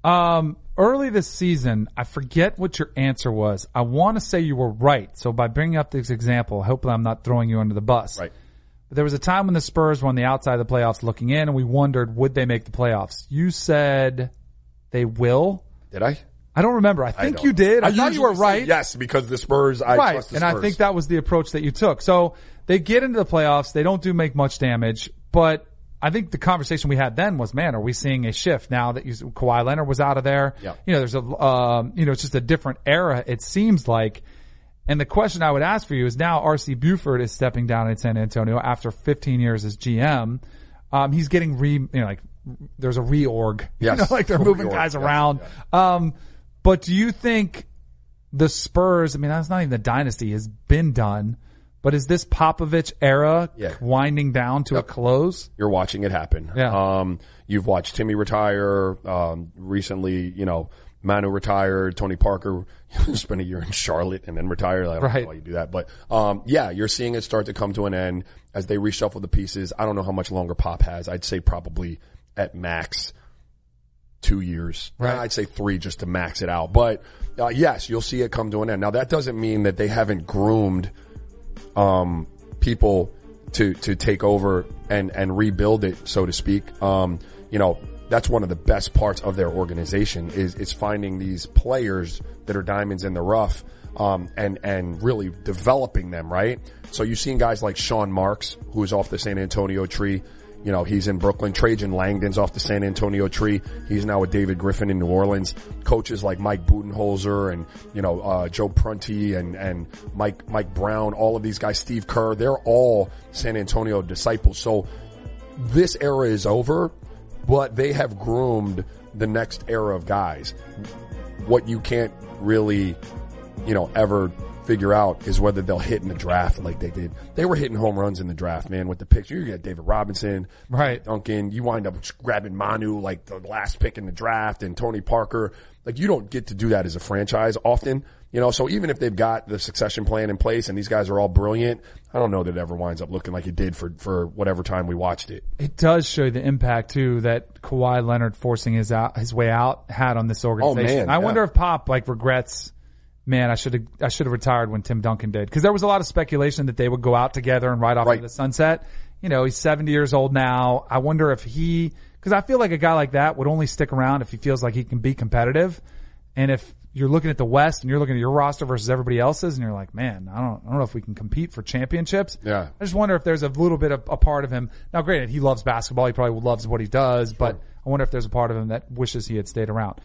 Um, early this season, I forget what your answer was. I want to say you were right. So by bringing up this example, hopefully I'm not throwing you under the bus. Right. But there was a time when the Spurs were on the outside of the playoffs looking in and we wondered, would they make the playoffs? You said they will. Did I? I don't remember. I think don't you did. I, thought you were right. Yes, because the Spurs, I right. trust the And. I think that was the approach that you took. So they get into the playoffs. They don't do make much damage, but I think the conversation we had then was, man, are we seeing a shift now that you, Kawhi Leonard was out of there? Yeah. You know, there's a, um, you know, it's just a different era. It seems like. And the question I would ask for you is now RC Buford is stepping down in San Antonio after 15 years as GM. Um, he's getting re, you know, like there's a reorg. (laughs) Yes. You know, like they're moving guys yes, around. Um, but do you think the Spurs, I mean, that's not even the dynasty has been done, but is this Popovich era Yeah. winding down to a close? You're watching it happen. Yeah. Um, you've watched Timmy retire. Um, recently, you know, Manu retired. Tony Parker (laughs) spent a year in Charlotte and then retired. I don't Right. know why you do that, but um, yeah, you're seeing it start to come to an end as they reshuffle the pieces. I don't know how much longer Pop has. I'd say probably at max two years. Right. I'd say three just to max it out. But uh, yes, you'll see it come to an end. Now that doesn't mean that they haven't groomed um, people to to take over and and rebuild it, so to speak. Um, you know, that's one of the best parts of their organization is is finding these players that are diamonds in the rough. Um, and, and really developing them, right? So you've seen guys like Sean Marks, who's off the San Antonio tree. You know, he's in Brooklyn. Trajan Langdon's off the San Antonio tree. He's now with David Griffin in New Orleans. Coaches like Mike Budenholzer and, you know, uh, Joe Prunty and, and Mike, Mike Brown, all of these guys, Steve Kerr, they're all San Antonio disciples. So this era is over, but they have groomed the next era of guys. what you can't really, you know, ever figure out is whether they'll hit in the draft like they did. They were hitting home runs in the draft, man, with the picture. You get David Robinson, Right. Duncan. You wind up grabbing Manu like the last pick in the draft and Tony Parker. Like you don't get to do that as a franchise often, you know. So even if they've got the succession plan in place and these guys are all brilliant, I don't know that it ever winds up looking like it did for for whatever time we watched it. It does show you the impact too that Kawhi Leonard forcing his out his way out had on this oh, organization. man, I yeah. wonder if Pop like regrets. Man, I should have I should have retired when Tim Duncan did because there was a lot of speculation that they would go out together and ride off Right. into the sunset. You know, he's 70 years old now. I wonder if he because I feel like a guy like that would only stick around if he feels like he can be competitive. And if you're looking at the West and you're looking at your roster versus everybody else's, and you're like, man, I don't, I don't know if we can compete for championships. Yeah. I just wonder if there's a little bit of a part of him. Now, granted, he loves basketball. He probably loves what he does, but I wonder if there's a part of him that wishes he had stayed around.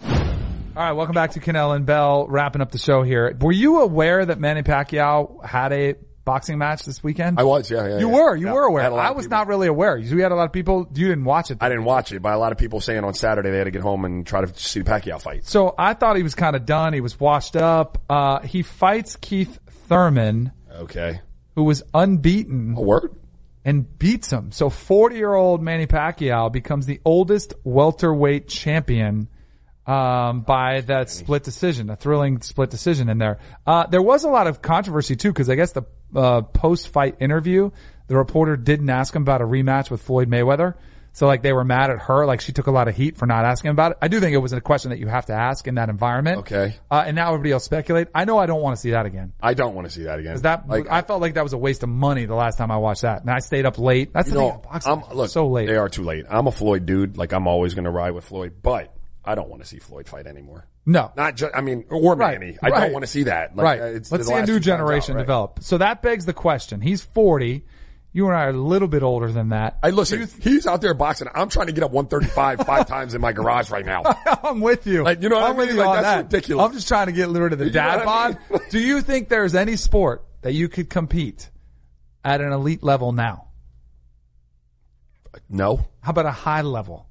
All right, welcome back to Kanell and Bell. Wrapping up the show here. Were you aware that Manny Pacquiao had a boxing match this weekend? I was, yeah, yeah. You yeah. were, you Yeah. were aware. lot I was people- not really aware. We had a lot of people. You didn't watch it. I didn't watch it, but a lot of people saying on Saturday they had to get home and try to see the Pacquiao fight. So I thought he was kind of done. He was washed up. Uh, he fights Keith Thurman, Okay. who was unbeaten A word? and beats him. So 40 year old Manny Pacquiao becomes the oldest welterweight champion um, by that split decision, a thrilling split decision in there. Uh, there was a lot of controversy too, because I guess the uh, post fight interview, the reporter didn't ask him about a rematch with Floyd Mayweather. So like they were mad at her, like she took a lot of heat for not asking about it. I do think it was a question that you have to ask in that environment. Okay. Uh, and now everybody else speculate. I know I don't want to see that again. I don't want to see that again. That like, I felt like that was a waste of money the last time I watched that, and I stayed up late. That's the thing. Boxing I'm, look, so late. They are too late. I'm a Floyd dude. Like I'm always going to ride with Floyd, but I don't want to see Floyd fight anymore. No, Not just, I mean, or Right, Manny. I right. don't want to see that. Like, right. It's Let's see a new times out, generation right. develop. So that begs the question. He's forty. You and I are a little bit older than that. Hey, listen, he's out there boxing. I'm trying to get up 135 five (laughs) times in my garage right now. (laughs) I'm with you. Like, you know what I I'm with mean? you Like, on that's that. ridiculous. I'm just trying to get rid of the You dad what I bod. mean? (laughs) Do you think there's any sport that you could compete at an elite level now? No. How about a high level?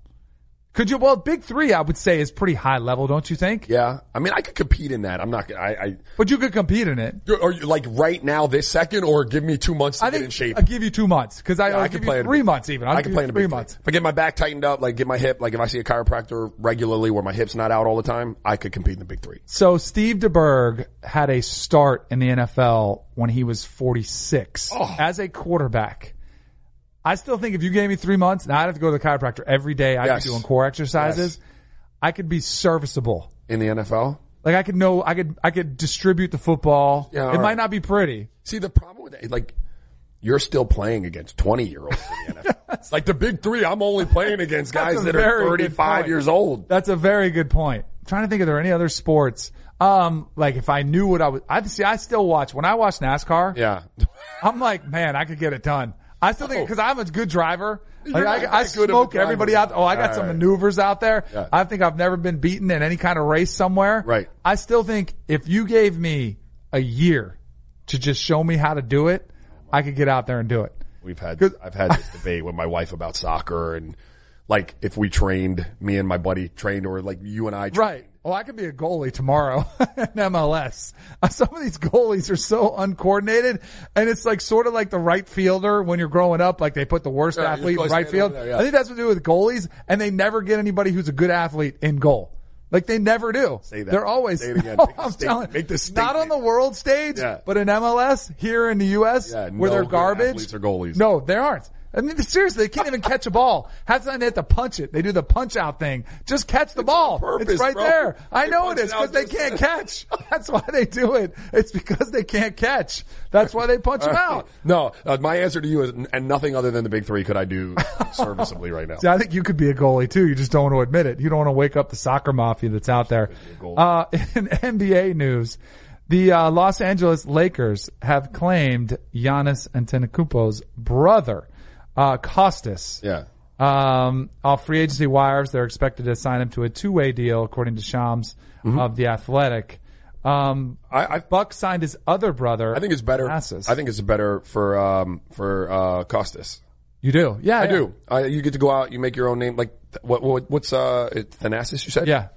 Could you? Well, big three, I would say, is pretty high level, don't you think? Yeah. I mean, I could compete in that. I'm not gonna, I, I, But you could compete in it. or you- like right now, this second, or give me two months to I get in shape. I'll give you two months because I, Yeah, I can play in three big- months even. I'll I can play in three big three. months. If I get my back tightened up, like get my hip, like if I see a chiropractor regularly where my hip's not out all the time, I could compete in the big three. So Steve DeBerg had a start in the NFL when he was 46 Oh. as a quarterback. I still think if you gave me three months, and I'd have to go to the chiropractor every day. I'd Yes. be doing core exercises. I could be serviceable. In the NFL? Like I could know, I could, I could distribute the football. Yeah, all it might not be pretty. See, the problem with that, like, you're still playing against 20 year olds in the NFL. (laughs) like the big three, I'm only playing against That's guys a that very are good 35 point. years old. That's a very good point. I'm trying to think, are there any other sports? Um, like if I knew what I was, I see, I still watch, when I watch NASCAR, Yeah. I'm like, man, I could get it done. I still think Oh. because I'm a good driver. Like I, I smoke everybody out. Oh, I got All some right. maneuvers out there. Yeah. I think I've never been beaten in any kind of race somewhere. Right. I still think if you gave me a year to just show me how to do it, I could get out there and do it. We've had. I've had this debate with my wife about soccer and like if we trained, me and my buddy trained or like you and I trained. Right. Well, I could be a goalie tomorrow (laughs) in MLS. Uh, Some of these goalies are so uncoordinated, and it's like sort of like the right fielder when you're growing up. Like they put the worst Yeah, athlete in right field. there, yeah. I think that's what they do with goalies, and they never get anybody who's a good athlete in goal. Like they never do. Say that. They're always. Say it again. (laughs) No, I'm statement. telling. Make the Not on the world stage, Yeah. but in MLS here in the U.S. Where no they're garbage. athletes are goalies. No, there aren't. I mean, seriously, they can't even catch a ball. Half the time they have to punch it. They do the punch out thing. Just catch the ball. purpose, it's right bro. there. I They know it is because they can't (laughs) catch. That's why they do it. It's because they can't catch. That's why they punch them out. (laughs) No, uh, my answer to you is, and nothing other than the big three could I do (laughs) serviceably right now. See, I think you could be a goalie too. You just don't want to admit it. You don't want to wake up the soccer mafia that's out there. Uh, in NBA news, the uh, Los Angeles Lakers have claimed Giannis Antetokounmpo's brother, uh, Costas. Yeah. Um, off free agency wires, they're expected to sign him to a two-way deal, according to Shams Mm-hmm. of the Athletic. Um, I, I, Buck signed his other brother. I think it's better. I think it's better for, um, for, uh, Costas. you do. Yeah, I yeah. do. Uh, you get to go out, you make your own name. Like, what, what what's, uh, Thanasis you said? Yeah.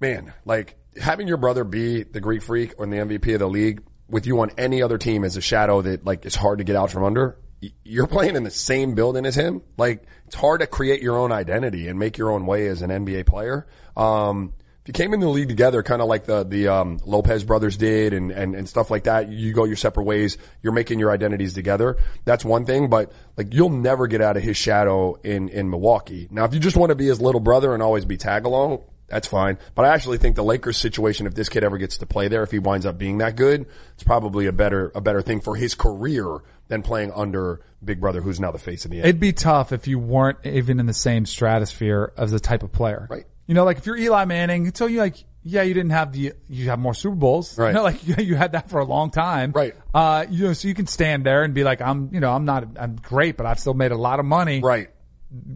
man, like having your brother be the Greek freak or the MVP of the league with you on any other team is a shadow that like is hard to get out from under. You're playing in the same building as him. Like it's hard to create your own identity and make your own way as an NBA player. Um, if you came in the league together, kind of like the the um, Lopez brothers did, and, and and stuff like that, you go your separate ways. You're making your identities together. That's one thing, but like you'll never get out of his shadow in in Milwaukee. Now, if you just want to be his little brother and always be tag along, that's fine. But I actually think the Lakers situation, if this kid ever gets to play there, if he winds up being that good, it's probably a better a better thing for his career than playing under Big Brother, who's now the face of the NBA. It'd be tough if you weren't even in the same stratosphere as the type of player. Right. You know, like if you're Eli Manning, so you like, yeah, you didn't have the, you have more Super Bowls. Right. You know, like (laughs) you had that for a long time. Right. Uh, you know, so you can stand there and be like, I'm, you know, I'm not, I'm great, but I've still made a lot of money. right.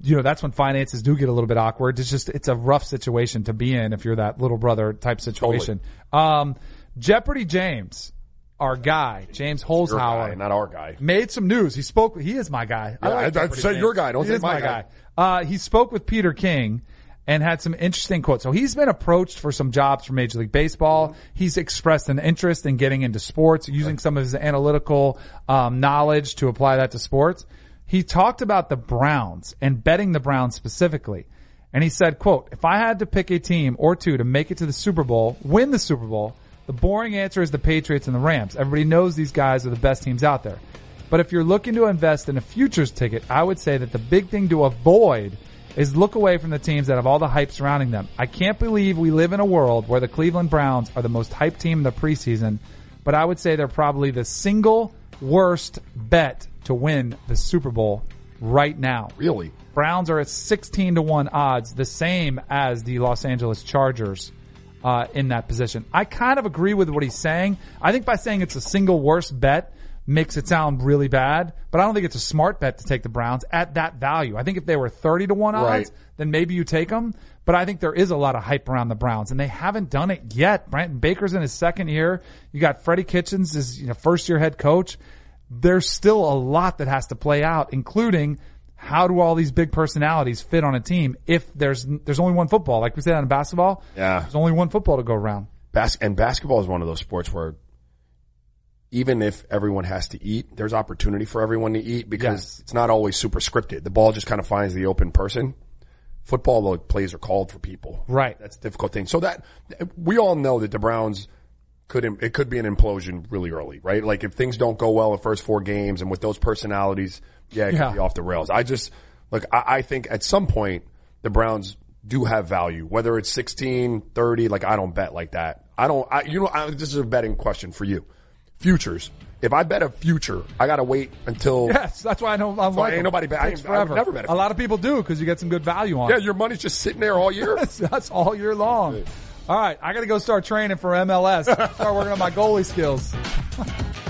You know, that's when finances do get a little bit awkward. It's just, it's a rough situation to be in if you're that little brother type situation. Um, Jeopardy James, our guy, James Holzhauer guy, not our guy. made some news. He spoke. He is my guy. Yeah, I- I Jeopardy said James. your guy. Don't he say my my guy. guy. Uh, he spoke with Peter King and had some interesting quotes. So he's been approached for some jobs for Major League Baseball. He's expressed an interest in getting into sports, using some of his analytical um, knowledge to apply that to sports. He talked about the Browns and betting the Browns specifically. And he said, quote, if I had to pick a team or two to make it to the Super Bowl, win the Super Bowl, the boring answer is the Patriots and the Rams. Everybody knows these guys are the best teams out there. But if you're looking to invest in a futures ticket, I would say that the big thing to avoid is look away from the teams that have all the hype surrounding them. I can't believe we live in a world where the Cleveland Browns are the most hyped team in the preseason, but I would say they're probably the single worst bet to win the Super Bowl right now. Really? Browns are at 16 to 1 odds, the same as the Los Angeles Chargers uh, in that position. I kind of agree with what he's saying. I think by saying it's a single worst bet makes it sound really bad, but I don't think it's a smart bet to take the Browns at that value. I think if they were 30 to 1 odds, Right. then maybe you take them. But I think there is a lot of hype around the Browns, and they haven't done it yet. Brandon Baker's in his second year. You got Freddie Kitchens as you know, first year head coach. There's still a lot that has to play out, including how do all these big personalities fit on a team if there's there's only one football, like we said on basketball. Yeah. there's only one football to go around. Bas- and basketball is one of those sports where even if everyone has to eat, there's opportunity for everyone to eat because Yes. it's not always super scripted. The ball just kind of finds the open person. Football, though, plays are called for people. Right. That's a difficult thing. So that, we all know that the Browns could, it could be an implosion really early, right? Like if things don't go well the first four games and with those personalities, yeah, it Yeah. could be off the rails. I just, look, I, I think at some point the Browns do have value, whether it's 16, 30, like I don't bet like that. I don't, I, you know, I, this is a betting question for you. Futures. If I bet a future, I gotta wait until, (laughs) Yes, that's why I know I'm like ain't them. nobody bet- I ain't- I never bet a a lot of people do because you get some good value on. yeah, it. your money's just sitting there all year. That's, (laughs) that's all year long. All right, I got to go start training for MLS. Start working on my goalie skills. (laughs)